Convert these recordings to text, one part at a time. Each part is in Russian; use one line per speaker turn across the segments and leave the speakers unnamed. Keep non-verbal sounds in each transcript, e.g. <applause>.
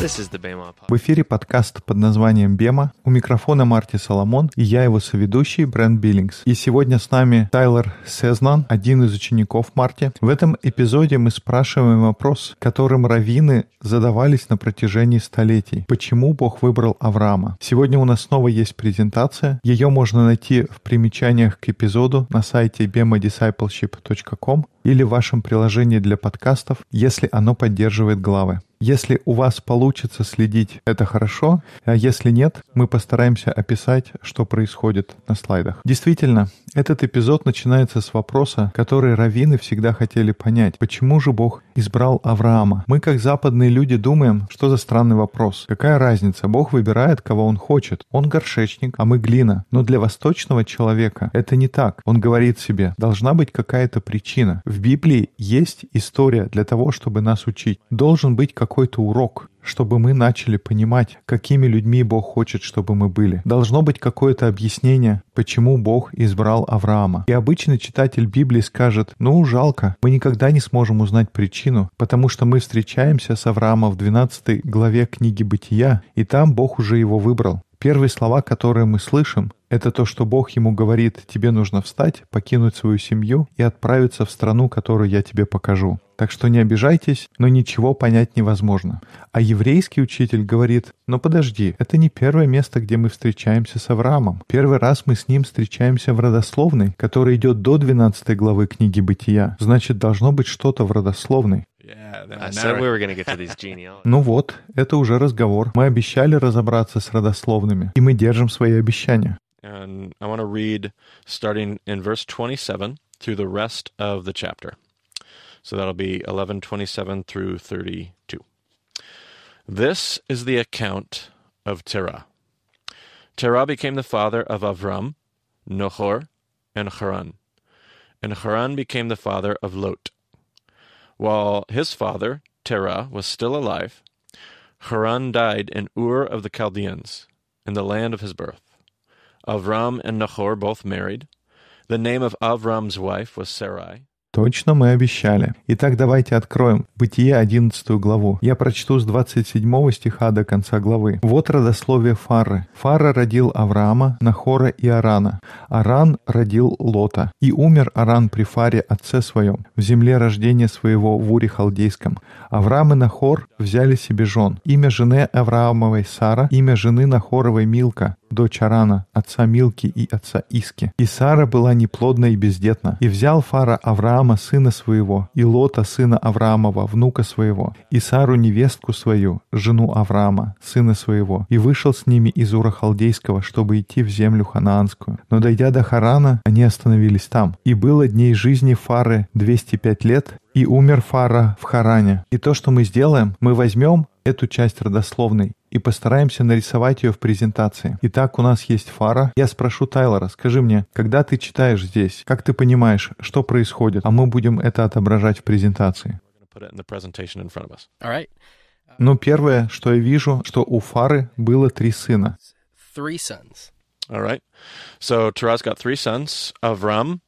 В эфире подкаст под названием «Бема». У микрофона Марти Соломон и я его соведущий Брент Биллингс. И сегодня с нами Тайлер Сезнан, один из учеников Марти. В этом эпизоде мы спрашиваем вопрос, которым раввины задавались на протяжении столетий. Почему Бог выбрал Авраама? Сегодня у нас снова есть презентация. Ее можно найти в примечаниях к эпизоду на сайте bemadiscipleship.com или в вашем приложении для подкастов, если оно поддерживает главы. Если у вас получится следить, это хорошо, а если нет, мы постараемся описать, что происходит на слайдах. Действительно, этот эпизод начинается с вопроса, который раввины всегда хотели понять. Почему же Бог избрал Авраама? Мы, как западные люди, думаем, что за странный вопрос. Какая разница? Бог выбирает, кого Он хочет. Он горшечник, а мы глина. Но для восточного человека это не так. Он говорит себе, должна быть какая-то причина. В Библии есть история для того, чтобы нас учить. Должен быть какой-то урок, чтобы мы начали понимать, какими людьми Бог хочет, чтобы мы были. Должно быть какое-то объяснение, почему Бог избрал Авраама. И обычный читатель Библии скажет, ну, жалко, мы никогда не сможем узнать причину, потому что мы встречаемся с Авраамом в 12 главе книги Бытия, и там Бог уже его выбрал. Первые слова, которые мы слышим, это то, что Бог ему говорит, тебе нужно встать, покинуть свою семью и отправиться в страну, которую я тебе покажу. Так что не обижайтесь, но ничего понять невозможно. А еврейский учитель говорит, но подожди, это не первое место, где мы встречаемся с Авраамом. Первый раз мы с ним встречаемся в родословной, которая идет до 12 главы книги Бытия. Значит, должно быть что-то в родословной. <laughs> Ну вот, это уже разговор. Мы обещали разобраться с родословными, и мы держим свои обещания.
And I want to read starting in verse 27 through the rest of the chapter. So that'll be 1127 through 32. This is the account of Terah. Terah became the father of Avram, Nohor, and Haran. And Haran became the father of Lot. While his father, Terah, was still alive, Haran died in Ur of the Chaldeans, in the land of his birth. Avram and Nahor both married. The name of Avram's wife was Sarai.
Точно мы обещали. Итак, давайте откроем Бытие 11 главу. Я прочту с 27 стиха до конца главы. Вот родословие Фары. Фара родил Авраама, Нахора и Арана. Аран родил Лота. И умер Аран при Фаре отце своем, в земле рождения своего в Уре Халдейском. Авраам и Нахор взяли себе жен. Имя жены Авраамовой Сара, имя жены Нахоровой Милка, дочь Арана, отца Милки и отца Иски. И Сара была неплодна и бездетна. И взял Фара Авраама, сына своего, и Лота, сына Авраамова, внука своего, и Сару, невестку свою, жену Авраама, сына своего, и вышел с ними из Ура Халдейского, чтобы идти в землю ханаанскую. Но дойдя до Харана, они остановились там. И было дней жизни Фары 205 лет, и умер Фара в Харане. И то, что мы сделаем, мы возьмем эту часть родословной и постараемся нарисовать ее в презентации. Итак, у нас есть фара. Я спрошу Тайлора, скажи мне, когда ты читаешь здесь, как ты понимаешь, что происходит, а мы будем это отображать в презентации. Ну, первое, что я вижу, что у Фары было три сына.
Three sons.
All right. So Terah's got three sons Avram,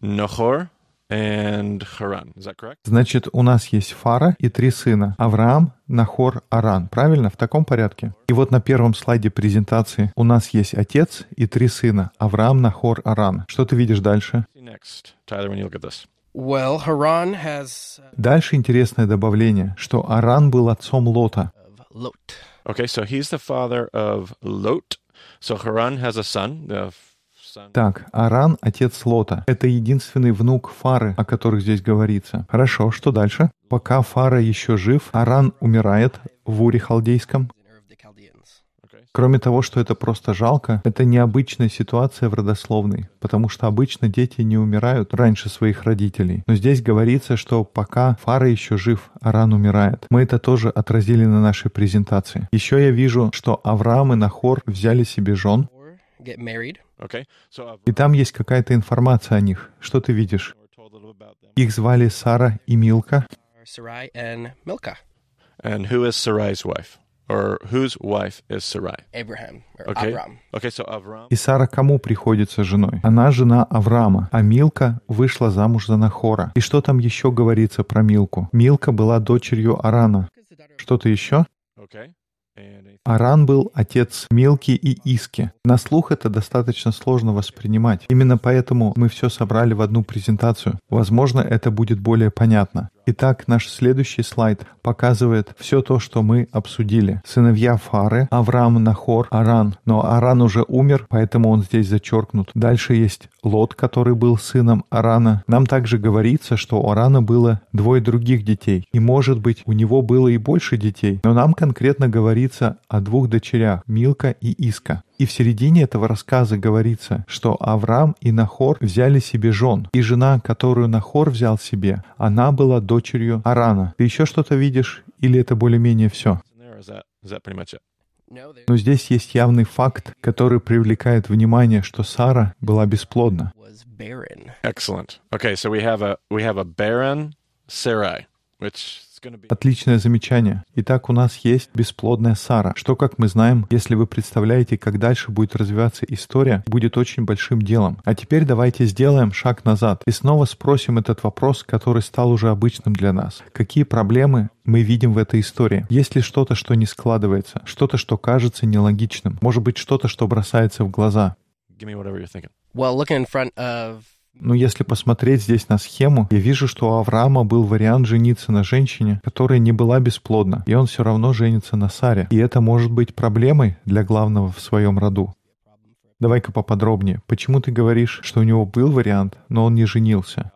Nahor, and Haran. Is that correct?
Значит, у нас есть Фара и три сына. Авраам, Нахор, Аран. Правильно? В таком порядке. И вот на первом слайде презентации у нас есть отец и три сына. Авраам, Нахор, Аран. Что ты видишь дальше?
See next, Tyler, when you look at this.
Well, Haran has uh,
Дальше интересное добавление, что Аран был отцом Лота.
Lot.
Okay, so he's the father of Lot. So Haran has a son, the son.
Так, Аран — отец Лота. Это единственный внук Фары, о которых здесь говорится. Хорошо, что дальше? Пока Фара еще жив, Аран умирает в Уре Халдейском. Кроме того, что это просто жалко, это необычная ситуация в родословной, потому что обычно дети не умирают раньше своих родителей. Но здесь говорится, что пока Фара еще жив, Аран умирает. Мы это тоже отразили на нашей презентации. Еще я вижу, что Авраам и Нахор взяли себе жен, И там есть какая-то информация о них. Что ты видишь? Их звали Сара и Милка.
Are Sarai and Milcah.
And who is Sarai's wife? Or whose wife is Sarai?
Abraham or
Okay.
Abram.
Okay, so Avram.
И Сара кому приходится женой? Она жена Авраама, а Милка вышла замуж за Нахора. И что там еще говорится про Милку? Милка была дочерью Арана. Что-то еще?
Okay.
Аран был отец Милки и Иски. На слух это достаточно сложно воспринимать. Именно поэтому мы все собрали в одну презентацию. Возможно, это будет более понятно. Итак, наш следующий слайд показывает все то, что мы обсудили. Сыновья Фары, Авраам, Нахор, Аран. Но Аран уже умер, поэтому он здесь зачеркнут. Дальше есть Лот, который был сыном Арана. Нам также говорится, что у Арана было двое других детей. И, может быть, у него было и больше детей. Но нам конкретно говорится о двух дочерях, Милка и Иска. И в середине этого рассказа говорится, что Авраам и Нахор взяли себе жен, и жена, которую Нахор взял себе, она была дочерью Арана. Ты еще что-то видишь, или это более-менее все?
that that
Но здесь есть явный факт, который привлекает внимание, что Сара была бесплодна.
Excellent. Okay, so we have a we have a barren Sarai, which
Отличное замечание. Итак, у нас есть бесплодная Сара, что, как мы знаем, если вы представляете, как дальше будет развиваться история, будет очень большим делом. А теперь давайте сделаем шаг назад и снова спросим этот вопрос, который стал уже обычным для нас. Какие проблемы мы видим в этой истории? Есть ли что-то, что не складывается? Что-то, что кажется нелогичным? Может быть, что-то, что бросается в глаза?
give me whatever you're thinking.
Well, looking in front of
Ну, если посмотреть здесь на схему, я вижу, что у Авраама был вариант жениться на женщине, которая не была бесплодна, и он все равно женится на Саре. И это может быть проблемой для главного в своем роду. Давай-ка поподробнее. Почему ты говоришь, что у него был вариант, но он не женился?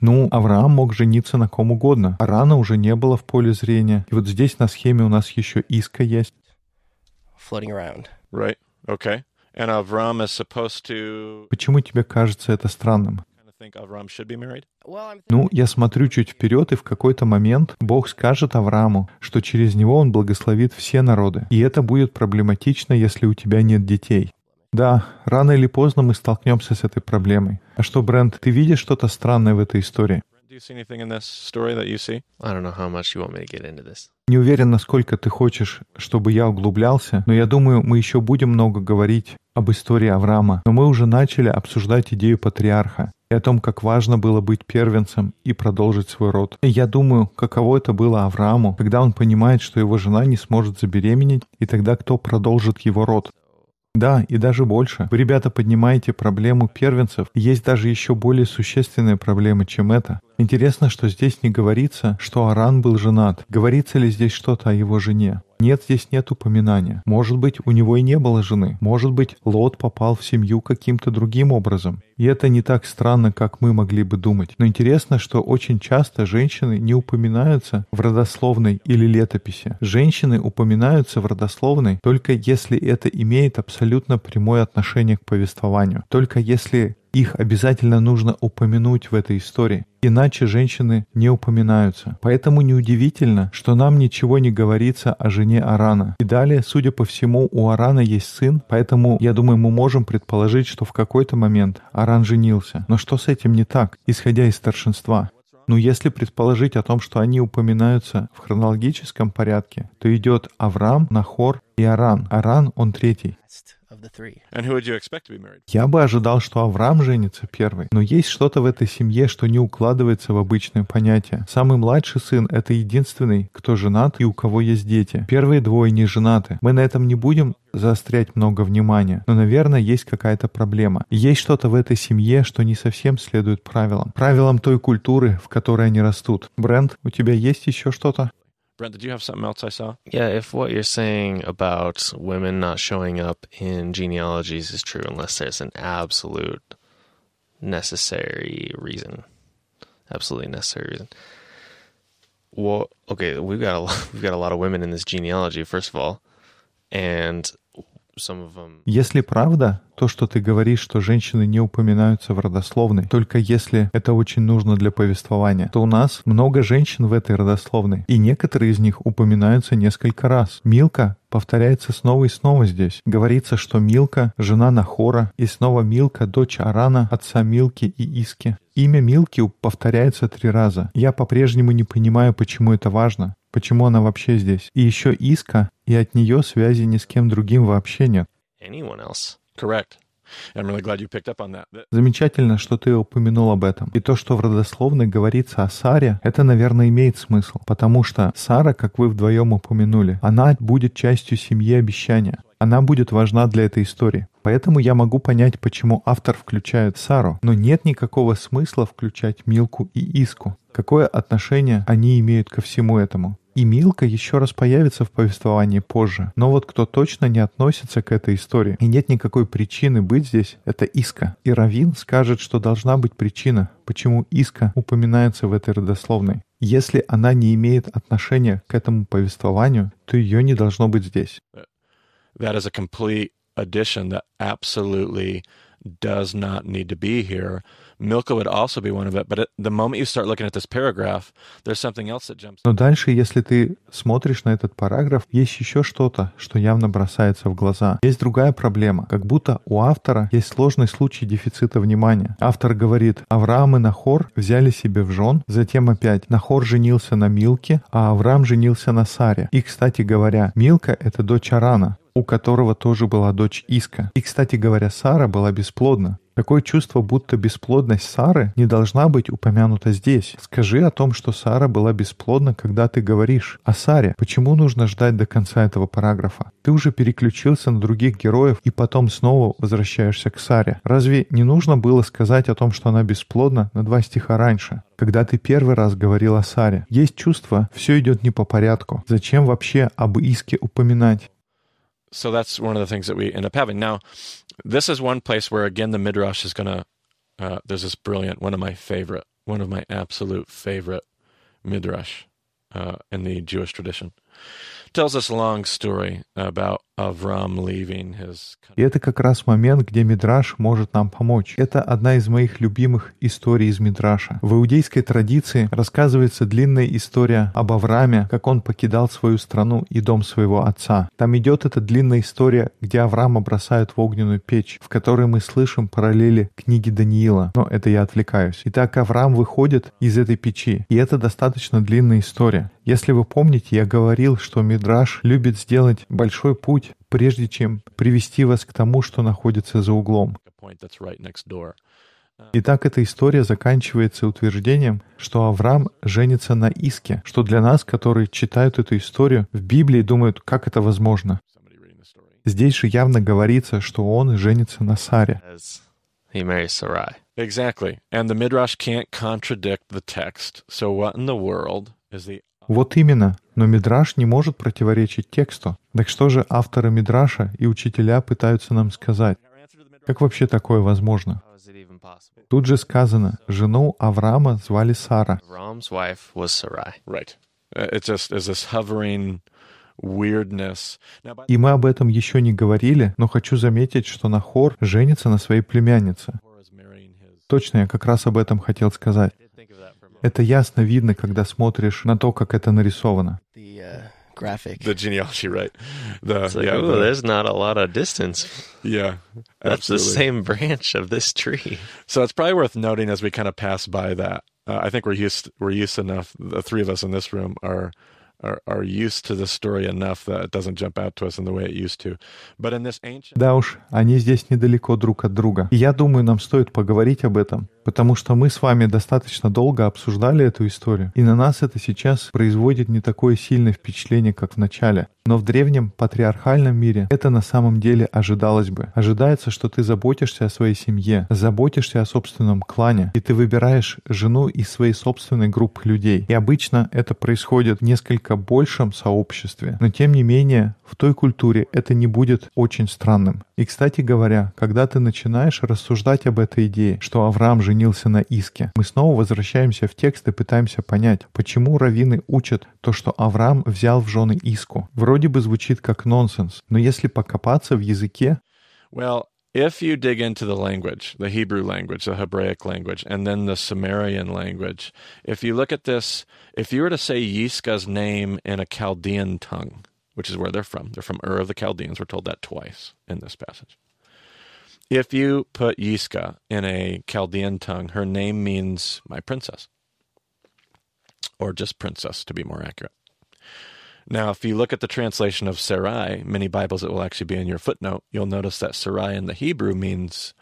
Ну, Авраам мог жениться на ком угодно. а Рана уже не было в поле зрения. И вот здесь на схеме у нас еще Иска есть.
floating around.
Right. Okay.
Почему тебе кажется это странным?
kind of think Avram should be married.
Well, I'm
Ну, я смотрю чуть вперед, и в какой-то момент Бог скажет Аврааму, что через него он благословит все народы. И это будет проблематично, если у тебя нет детей. Да, рано или поздно мы столкнемся с этой проблемой. А что, Брент, ты видишь что-то странное в этой истории?
Do you see anything in this story that you see?
I don't know how much you want me to get into this.
Не уверен, насколько ты хочешь, чтобы я углублялся, но я думаю, мы еще будем много говорить об истории Авраама. Но мы уже начали обсуждать идею патриарха и о том, как важно было быть первенцем и продолжить свой род. И я думаю, каково это было Аврааму, когда он понимает, что его жена не сможет забеременеть, и тогда кто продолжит его род? Да, и даже больше. Вы, ребята, поднимаете проблему первенцев. И Есть даже еще более существенные проблемы, чем это. Интересно, что здесь не говорится, что Аран был женат. Говорится ли здесь что-то о его жене? Нет, здесь нет упоминания. Может быть, у него и не было жены. Может быть, Лот попал в семью каким-то другим образом. И это не так странно, как мы могли бы думать. Но интересно, что очень часто женщины не упоминаются в родословной или летописи. Женщины упоминаются в родословной только если это имеет абсолютно прямое отношение к повествованию. Только если их обязательно нужно упомянуть в этой истории. Иначе женщины не упоминаются. Поэтому неудивительно, что нам ничего не говорится о жене Арана. И далее, судя по всему, у Арана есть сын, поэтому, я думаю, мы можем предположить, что в какой-то момент Аран женился. Но что с этим не так, исходя из старшинства? Ну, если предположить о том, что они упоминаются в хронологическом порядке, то идет Авраам, Нахор и Аран. Аран, он третий.
Last of the three.
And who would you expect to be married?
Я бы ожидал, что Авраам женится первый. Но есть что-то в этой семье, что не укладывается в обычное понятие. Самый младший сын — это единственный, кто женат и у кого есть дети. Первые двое не женаты. Мы на этом не будем заострять много внимания. Но, наверное, есть какая-то проблема. Есть что-то в этой семье, что не совсем следует правилам. Правилам той культуры, в которой они растут. Брент, у тебя есть еще что-то?
Brent, did you have something else I saw?
Yeah, if what you're saying about women not showing up in genealogies is true, unless there's an absolute necessary reason, absolutely necessary reason. Well, okay, we've got a lot, <laughs> we've got a lot of women in this genealogy, first of all, and.
Если правда, то, что ты говоришь, что женщины не упоминаются в родословной, только если это очень нужно для повествования, то у нас много женщин в этой родословной, и некоторые из них упоминаются несколько раз. Милка повторяется снова и снова здесь. Говорится, что Милка — жена Нахора, и снова Милка — дочь Арана, отца Милки и Иски. Имя Милки повторяется три раза. Я по-прежнему не понимаю, почему это важно. Почему она вообще здесь? И еще Иска, и от нее связи ни с кем другим вообще нет. Замечательно, что ты упомянул об этом. И то, что в родословной говорится о Саре, это, наверное, имеет смысл. Потому что Сара, как вы вдвоем упомянули, она будет частью семьи обещания. Она будет важна для этой истории. Поэтому я могу понять, почему автор включает Сару. Но нет никакого смысла включать Милку и Иску. Какое отношение они имеют ко всему этому? И Милка еще раз появится в повествовании позже. Но вот кто точно не относится к этой истории, и нет никакой причины быть здесь, это Иска. И Равин скажет, что должна быть причина, почему Иска упоминается в этой родословной. Если она не имеет отношения к этому повествованию, то ее не должно быть здесь.
Milka would also be one of it, but at the moment you start looking at this paragraph, there's something else that jumps.
Но дальше, если ты смотришь на этот параграф, есть еще что-то, что явно бросается в глаза. Есть другая проблема. Как будто у автора есть сложный случай дефицита внимания. Автор говорит, Авраам и Нахор взяли себе в жен, затем опять Нахор женился на Милке, а Авраам женился на Саре. И, кстати говоря, Милка — это дочь Арана, у которого тоже была дочь Иска. И, кстати говоря, Сара была бесплодна. Такое чувство, будто бесплодность Сары не должна быть упомянута здесь. Скажи о том, что Сара была бесплодна, когда ты говоришь о Саре. Почему нужно ждать до конца этого параграфа? Ты уже переключился на других героев и потом снова возвращаешься к Саре. Разве не нужно было сказать о том, что она бесплодна на два стиха раньше? Когда ты первый раз говорил о Саре, есть чувство, все идет не по порядку. Зачем вообще об Иске упоминать?
So that's one of the things that we end up having. Now, this is one place where again the midrash is going to. Uh, there's this brilliant, one of my favorite, one of my absolute favorite midrash uh, in the Jewish tradition. Tells us a long story about.
Это как раз момент, где Мидраш может нам помочь. Это одна из моих любимых историй из Мидраша. В иудейской традиции рассказывается длинная история об Аврааме, как он покидал свою страну и дом своего отца. Там идет эта длинная история, где Авраама бросают в огненную печь, в которой мы слышим параллели книги Даниила. Но это я отвлекаюсь. Итак, Авраам выходит из этой печи, и это достаточно длинная история. Если вы помните, я говорил, что Мидраш любит сделать большой путь, прежде чем привести вас к тому, что находится за углом. Итак, эта история заканчивается утверждением, что Авраам женится на Иске, что для нас, которые читают эту историю в Библии, думают, как это возможно. Здесь же явно говорится, что он женится на Саре.
As he marries Sarai.
Exactly. And the midrash can't contradict the text. So what in the world is the
Вот именно. Но Мидраш не может противоречить тексту. Так что же авторы Мидраша и учителя пытаются нам сказать? Как вообще такое возможно? Тут же сказано, жену Авраама звали Сара.
By
И мы об этом еще не говорили, но хочу заметить, что Нахор женится на своей племяннице. Точно, я как раз об этом хотел сказать. Это ясно видно, когда смотришь на то, как это нарисовано.
The uh, graphic.
The genealogy, right? The
It's like,
yeah,
ooh,
the-
there's not a lot of distance.
yeah,
That's the
absolutely.
same <laughs> branch of this tree.
So it's probably worth noting as we kind of pass by that. Uh, I think we're used we're used enough. The three of us in this room are,
Да уж, они здесь недалеко друг от друга. И я думаю, нам стоит поговорить об этом, потому что мы с вами достаточно долго обсуждали эту историю, и на нас это сейчас производит не такое сильное впечатление, как в начале. Но в древнем патриархальном мире это на самом деле ожидалось бы. Ожидается, что ты заботишься о своей семье, заботишься о собственном клане, и ты выбираешь жену из своей собственной группы людей. И обычно это происходит в несколько большем сообществе. Но тем не менее, в той культуре это не будет очень странным. И, кстати говоря, когда ты начинаешь рассуждать об этой идее, что Авраам женился на Иске, мы снова возвращаемся в текст и пытаемся понять, почему раввины учат то, что Авраам взял в жены Иску. Вроде бы звучит как нонсенс, но если покопаться в языке,
well, if you dig into the language, the Hebrew language, the Hebraic language, and then the Sumerian language, if you look at this, if you were to say Yiska's name in a Chaldean tongue, which is where they're from, they're from Ur of the Chaldeans. We're told that twice in this passage. If you put Yiska in a Chaldean tongue, her name means my princess, or just princess to be more accurate. Now, if you look at the translation of Sarai, many Bibles it will actually be in your footnote, you'll notice that Sarai in the Hebrew means.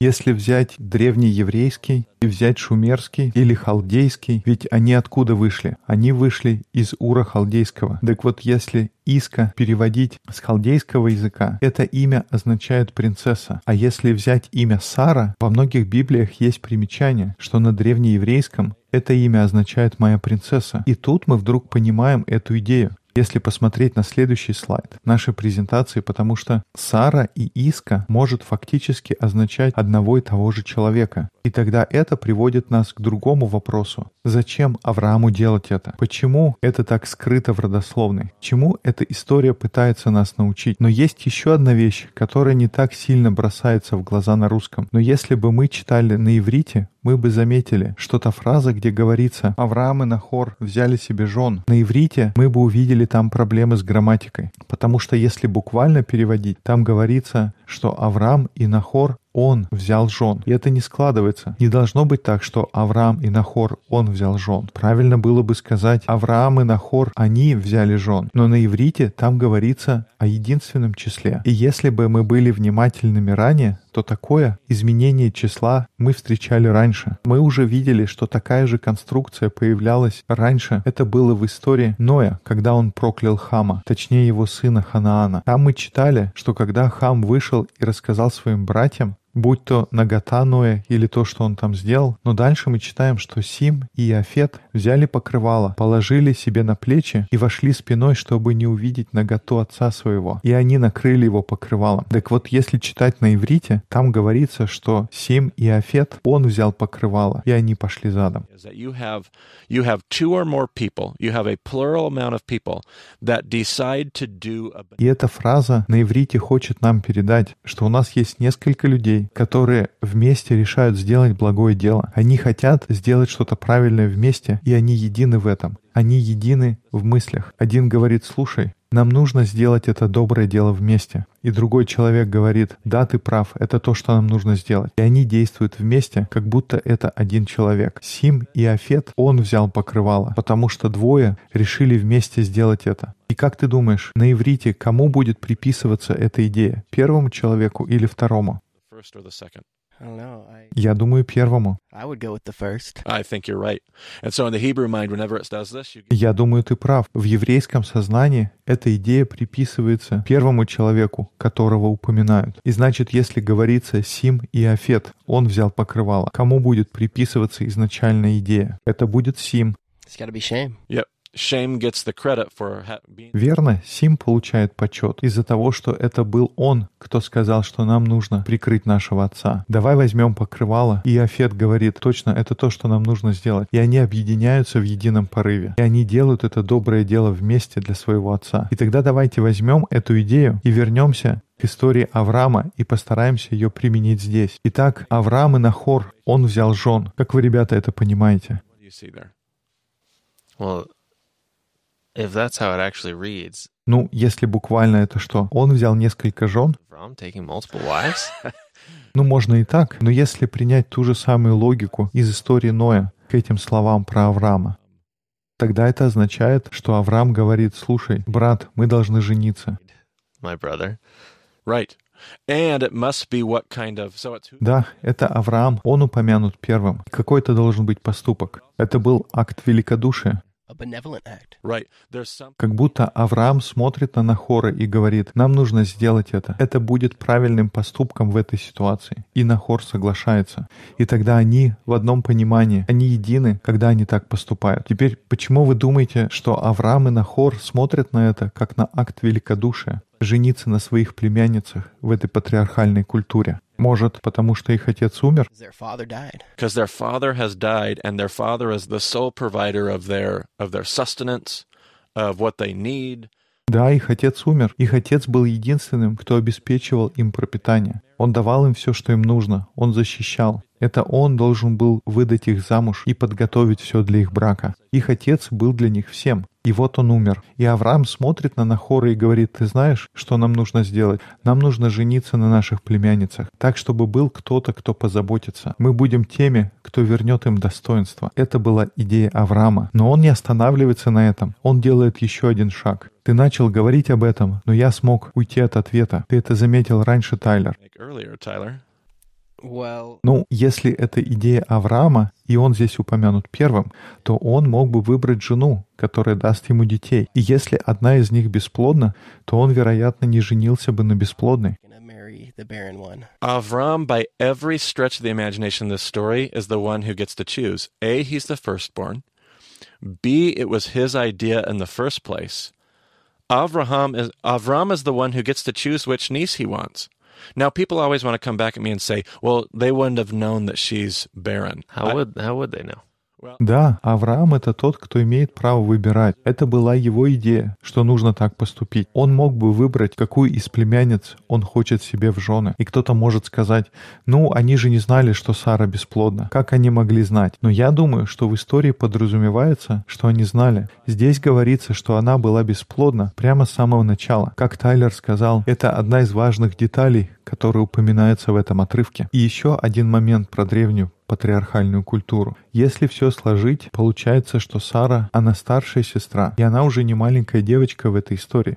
Если взять древний еврейский и взять шумерский или халдейский, ведь они откуда вышли? Они вышли из Ура халдейского. Так вот, если Иска переводить с халдейского языка, это имя означает принцесса. А если взять имя Сара, во многих библиях есть примечание, что на древнееврейском это имя означает «моя принцесса». И тут мы вдруг понимаем эту идею. Если посмотреть на следующий слайд нашей презентации, потому что Сара и Иска может фактически означать одного и того же человека. И тогда это приводит нас к другому вопросу. Зачем Аврааму делать это? Почему это так скрыто в родословной? Чему эта история пытается нас научить? Но есть еще одна вещь, которая не так сильно бросается в глаза на русском. Но если бы мы читали на иврите, мы бы заметили, что та фраза, где говорится «Авраам и Нахор взяли себе жен», на иврите мы бы увидели там проблемы с грамматикой. Потому что если буквально переводить, там говорится, что Авраам и Нахор он взял жен. И это не складывается. Не должно быть так, что Авраам и Нахор он взял жен. Правильно было бы сказать Авраам и Нахор они взяли жен. Но на иврите там говорится о единственном числе. И если бы мы были внимательными ранее, то такое изменение числа мы встречали раньше. Мы уже видели, что такая же конструкция появлялась раньше. Это было в истории Ноя, когда он проклял Хама, точнее его сына Ханаана. Там мы читали, что когда Хам вышел и рассказал своим братьям, будь то нагота Ноя или то, что он там сделал. Но дальше мы читаем, что Сим и Иофет взяли покрывало, положили себе на плечи и вошли спиной, чтобы не увидеть наготу отца своего. И они накрыли его покрывалом. Так вот, если читать на иврите, там говорится, что Сим и Иофет, он взял покрывало, и они пошли задом.
You have you have people, a
И эта фраза на иврите хочет нам передать, что у нас есть несколько людей, которые вместе решают сделать благое дело. Они хотят сделать что-то правильное вместе, и они едины в этом. Они едины в мыслях. Один говорит, слушай, нам нужно сделать это доброе дело вместе. И другой человек говорит, да, ты прав, это то, что нам нужно сделать. И они действуют вместе, как будто это один человек. Сим и Афет, он взял покрывало, потому что двое решили вместе сделать это. И как ты думаешь, на иврите кому будет приписываться эта идея? Первому человеку или второму? Я думаю, первому.
I would go with the first.
I think you're right. And so in the Hebrew mind, whenever it does this, you
Я думаю, ты прав. В еврейском сознании эта идея приписывается первому человеку, которого упоминают. И значит, если говорится Сим и Афет, он взял покрывало, кому будет приписываться изначальная идея? Это будет Сим.
It's got to be shame.
Yep. Shame gets the credit for ha- being
Верно, Сим получает почет из-за того, что это был он, кто сказал, что нам нужно прикрыть нашего отца. Давай возьмем покрывало. И Афет говорит, точно, это то, что нам нужно сделать. И они объединяются в едином порыве. И они делают это доброе дело вместе для своего отца. И тогда давайте возьмем эту идею и вернемся к истории Авраама и постараемся ее применить здесь. Итак, Авраам и Нахор, он взял жен. Как вы, ребята, это понимаете?
Well, if that's how it actually reads,
Ну, если буквально это что? Он взял несколько жен?
Avram taking multiple wives? <laughs>
Ну, можно и так. Но если принять ту же самую логику из истории Ноя к этим словам про Авраама, тогда это означает, что Авраам говорит, слушай, брат, мы должны жениться.
My brother.
Right. And it must be what kind of so it's
Да, это Авраам, он упомянут первым. Какой это должен быть поступок? Это был акт великодушия. Как будто Авраам смотрит на Нахора и говорит, нам нужно сделать это. Это будет правильным поступком в этой ситуации. И Нахор соглашается. И тогда они в одном понимании, они едины, когда они так поступают. Теперь, почему вы думаете, что Авраам и Нахор смотрят на это как на акт великодушия? Жениться на своих племянницах в этой патриархальной культуре. Может, потому что их отец умер?
'cause Their father died.
because their father has died and their father is the sole provider of their of their sustenance, of what they need.
Да, их отец умер. Их отец был единственным, кто обеспечивал им пропитание. Он давал им все, что им нужно. Он защищал. Это он должен был выдать их замуж и подготовить все для их брака. Их отец был для них всем. И вот он умер. И Авраам смотрит на Нахора и говорит, ты знаешь, что нам нужно сделать? Нам нужно жениться на наших племянницах, так, чтобы был кто-то, кто позаботится. Мы будем теми, кто вернет им достоинство. Это была идея Авраама. Но он не останавливается на этом. Он делает еще один шаг. Ты начал говорить об этом, но я смог уйти от ответа. Ты это заметил раньше, Тайлер.
Like earlier, Tyler.
Well,
Ну, если это идея Авраама, и он здесь упомянут первым, то он мог бы выбрать жену, которая даст ему детей. И если одна из них бесплодна, то он, вероятно, не женился бы на бесплодной.
gonna marry the barren one.
Avram, by every stretch of the imagination in this story, is the one who gets to choose. A, he's the firstborn. B, it was his idea in the first place. Avraham is Avram is the one who gets to choose which niece he wants. Now, people always want to come back at me and say, "Well, they wouldn't have known that she's barren."
How
I-
would how would they know?
Да, Авраам — это тот, кто имеет право выбирать. Это была его идея, что нужно так поступить. Он мог бы выбрать, какую из племянниц он хочет себе в жены. И кто-то может сказать, ну, они же не знали, что Сара бесплодна. Как они могли знать? Но я думаю, что в истории подразумевается, что они знали. Здесь говорится, что она была бесплодна прямо с самого начала. Как Тайлер сказал, это одна из важных деталей, которая упоминается в этом отрывке. И еще один момент про древнюю патриархальную культуру. Если все сложить, получается, что Сара, она старшая сестра, и она уже не маленькая девочка в этой истории.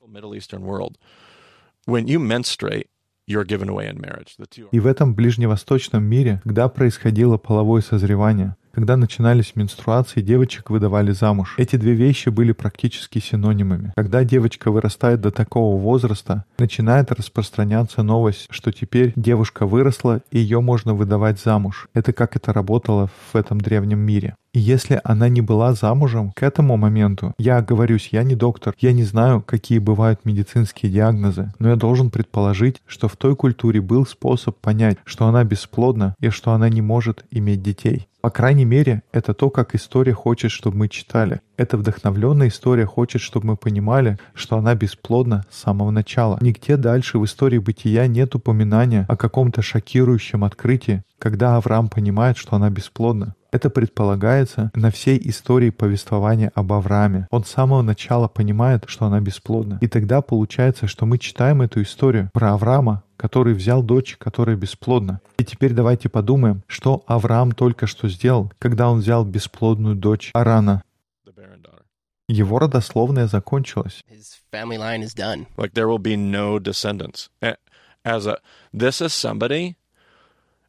И в этом ближневосточном мире, когда происходило половое созревание, когда начинались менструации, девочек выдавали замуж. Эти две вещи были практически синонимами. Когда девочка вырастает до такого возраста, начинает распространяться новость, что теперь девушка выросла, и ее можно выдавать замуж. Это как это работало в этом древнем мире. И если она не была замужем к этому моменту, я оговорюсь, я не доктор, я не знаю, какие бывают медицинские диагнозы, но я должен предположить, что в той культуре был способ понять, что она бесплодна и что она не может иметь детей. По крайней мере, это то, как история хочет, чтобы мы читали. Эта вдохновленная история хочет, чтобы мы понимали, что она бесплодна с самого начала. Нигде дальше в истории бытия нет упоминания о каком-то шокирующем открытии, когда Авраам понимает, что она бесплодна. Это предполагается на всей истории повествования об Аврааме. Он с самого начала понимает, что она бесплодна. И тогда получается, что мы читаем эту историю про Авраама, который взял дочь, которая бесплодна. И теперь давайте подумаем, что Авраам только что сделал, когда он взял бесплодную дочь Арана. Его родословная закончилась.
Like there will be no descendants. As a this is somebody,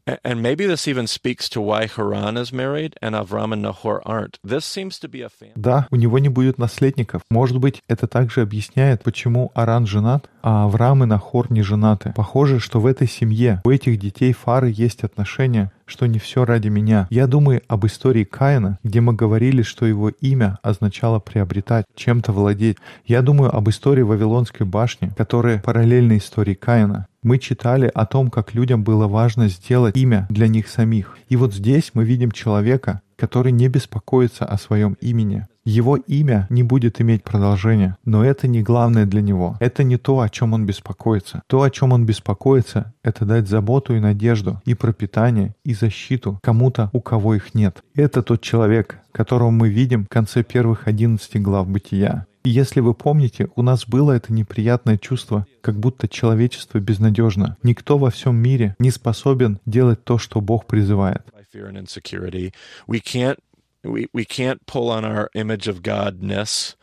and maybe this even speaks to why Haran is married and Avram and Nahor aren't. This seems to be a family.
Да, у него не будет наследников. Может быть, это также объясняет, почему Аран женат, а Авраам и Нахор не женаты. Похоже, что в этой семье у этих детей Фары есть отношения, что не все ради меня. Я думаю об истории Каина, где мы говорили, что его имя означало приобретать, чем-то владеть. Я думаю об истории Вавилонской башни, которая параллельна истории Каина. Мы читали о том, как людям было важно сделать имя для них самих. И вот здесь мы видим человека, который не беспокоится о своем имени. Его имя не будет иметь продолжения, но это не главное для него. Это не то, о чем он беспокоится. То, о чем он беспокоится, это дать заботу и надежду, и пропитание, и защиту кому-то, у кого их нет. Это тот человек, которого мы видим в конце первых 11 глав Бытия. И если вы помните, у нас было это неприятное чувство, как будто человечество безнадежно. Никто во всем мире не способен делать то, что Бог призывает.
Fear and insecurity. We can't we, we can't pull on our image of godness.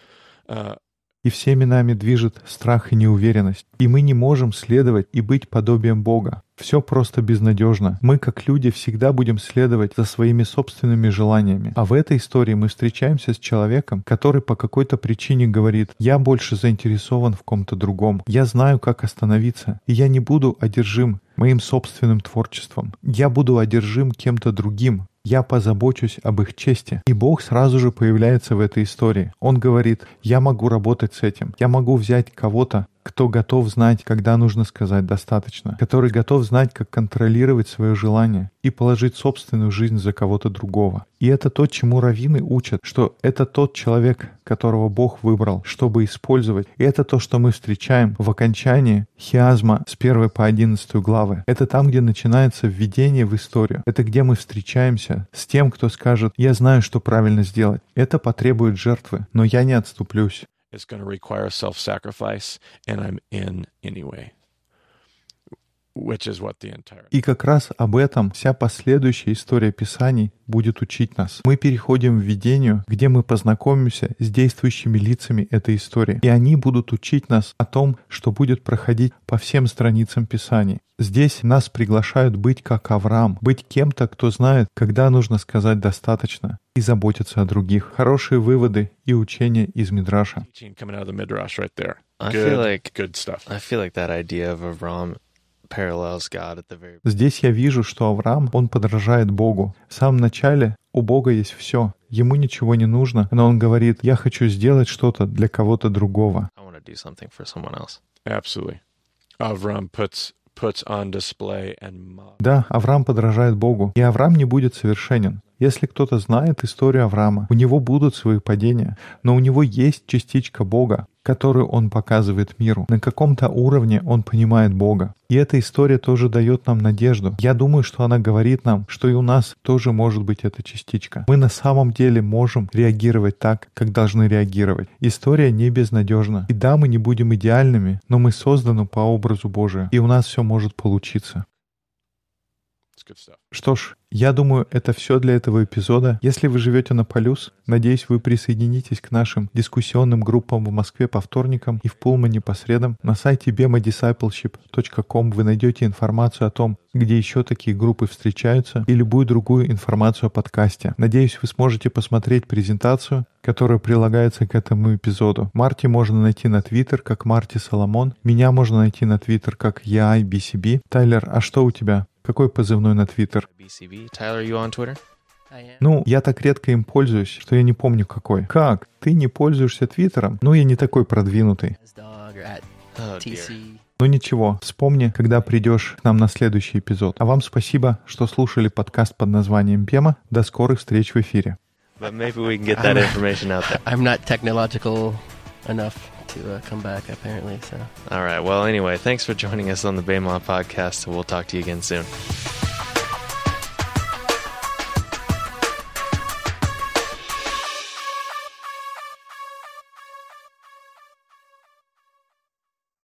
Uh,
И всеми нами движет страх и неуверенность. И мы не можем следовать и быть подобием Бога. Все просто безнадежно. Мы, как люди, всегда будем следовать за своими собственными желаниями. А в этой истории мы встречаемся с человеком, который по какой-то причине говорит, я больше заинтересован в ком-то другом. Я знаю, как остановиться. И я не буду одержим моим собственным творчеством. Я буду одержим кем-то другим, я позабочусь об их чести. И Бог сразу же появляется в этой истории. Он говорит, я могу работать с этим. Я могу взять кого-то, кто готов знать, когда нужно сказать «достаточно», который готов знать, как контролировать свое желание и положить собственную жизнь за кого-то другого. И это то, чему раввины учат, что это тот человек, которого Бог выбрал, чтобы использовать. И это то, что мы встречаем в окончании хиазма с 1 по 11 главы. Это там, где начинается введение в историю. Это где мы встречаемся с тем, кто скажет «Я знаю, что правильно сделать». Это потребует жертвы, но я не отступлюсь.
It's going to require self sacrifice, and I'm in anyway.
И как раз об этом вся последующая история Писаний будет учить нас. Мы переходим в видению, где мы познакомимся с действующими лицами этой истории. И они будут учить нас о том, что будет проходить по всем страницам Писаний. Здесь нас приглашают быть как Авраам, быть кем-то, кто знает, когда нужно сказать «достаточно» и заботиться о других. Хорошие выводы и учения из Мидраша.
Teaching coming out of the midrash right there.
I
good,
feel like
good stuff.
I feel like that idea of Avram parallels God at the very
Здесь я вижу, что Авраам, он подражает Богу. В самом начале у Бога есть все. Ему ничего не нужно, но он говорит, я хочу сделать что-то для кого-то другого.
Puts.
Да, Авраам подражает Богу, и Авраам не будет совершенен. Если кто-то знает историю Авраама, у него будут свои падения, но у него есть частичка Бога, которую он показывает миру. На каком-то уровне он понимает Бога. И эта история тоже дает нам надежду. Я думаю, что она говорит нам, что и у нас тоже может быть эта частичка. Мы на самом деле можем реагировать так, как должны реагировать. История не безнадежна. И да, мы не будем идеальными, но мы созданы по образу Божию. И у нас все может получиться. Что ж, я думаю, это все для этого эпизода. Если вы живете на Полюс, надеюсь, вы присоединитесь к нашим дискуссионным группам в Москве по вторникам и в Пулмане по средам. На сайте bemadiscipleship.com вы найдете информацию о том, где еще такие группы встречаются, и любую другую информацию о подкасте. Надеюсь, вы сможете посмотреть презентацию, которая прилагается к этому эпизоду. Марти можно найти на Твиттер как Марти Соломон. Меня можно найти на Твиттер как YIBCB. Тайлер, а что у тебя? Какой позывной на Твиттер?
Am.
Ну, я так редко им пользуюсь, что я не помню какой. Как? Ты не пользуешься Твиттером? Ну, я не такой продвинутый.
Oh.
Ну ничего, вспомни, когда придешь к нам на следующий эпизод. А вам спасибо, что слушали подкаст под названием «Пема». До скорых встреч в эфире.
But maybe we can get that information out there. <laughs>
I'm not technological enough to uh, come back, apparently. So.
All right. Well, anyway, thanks for joining us on the Baymont podcast. We'll talk to you again soon.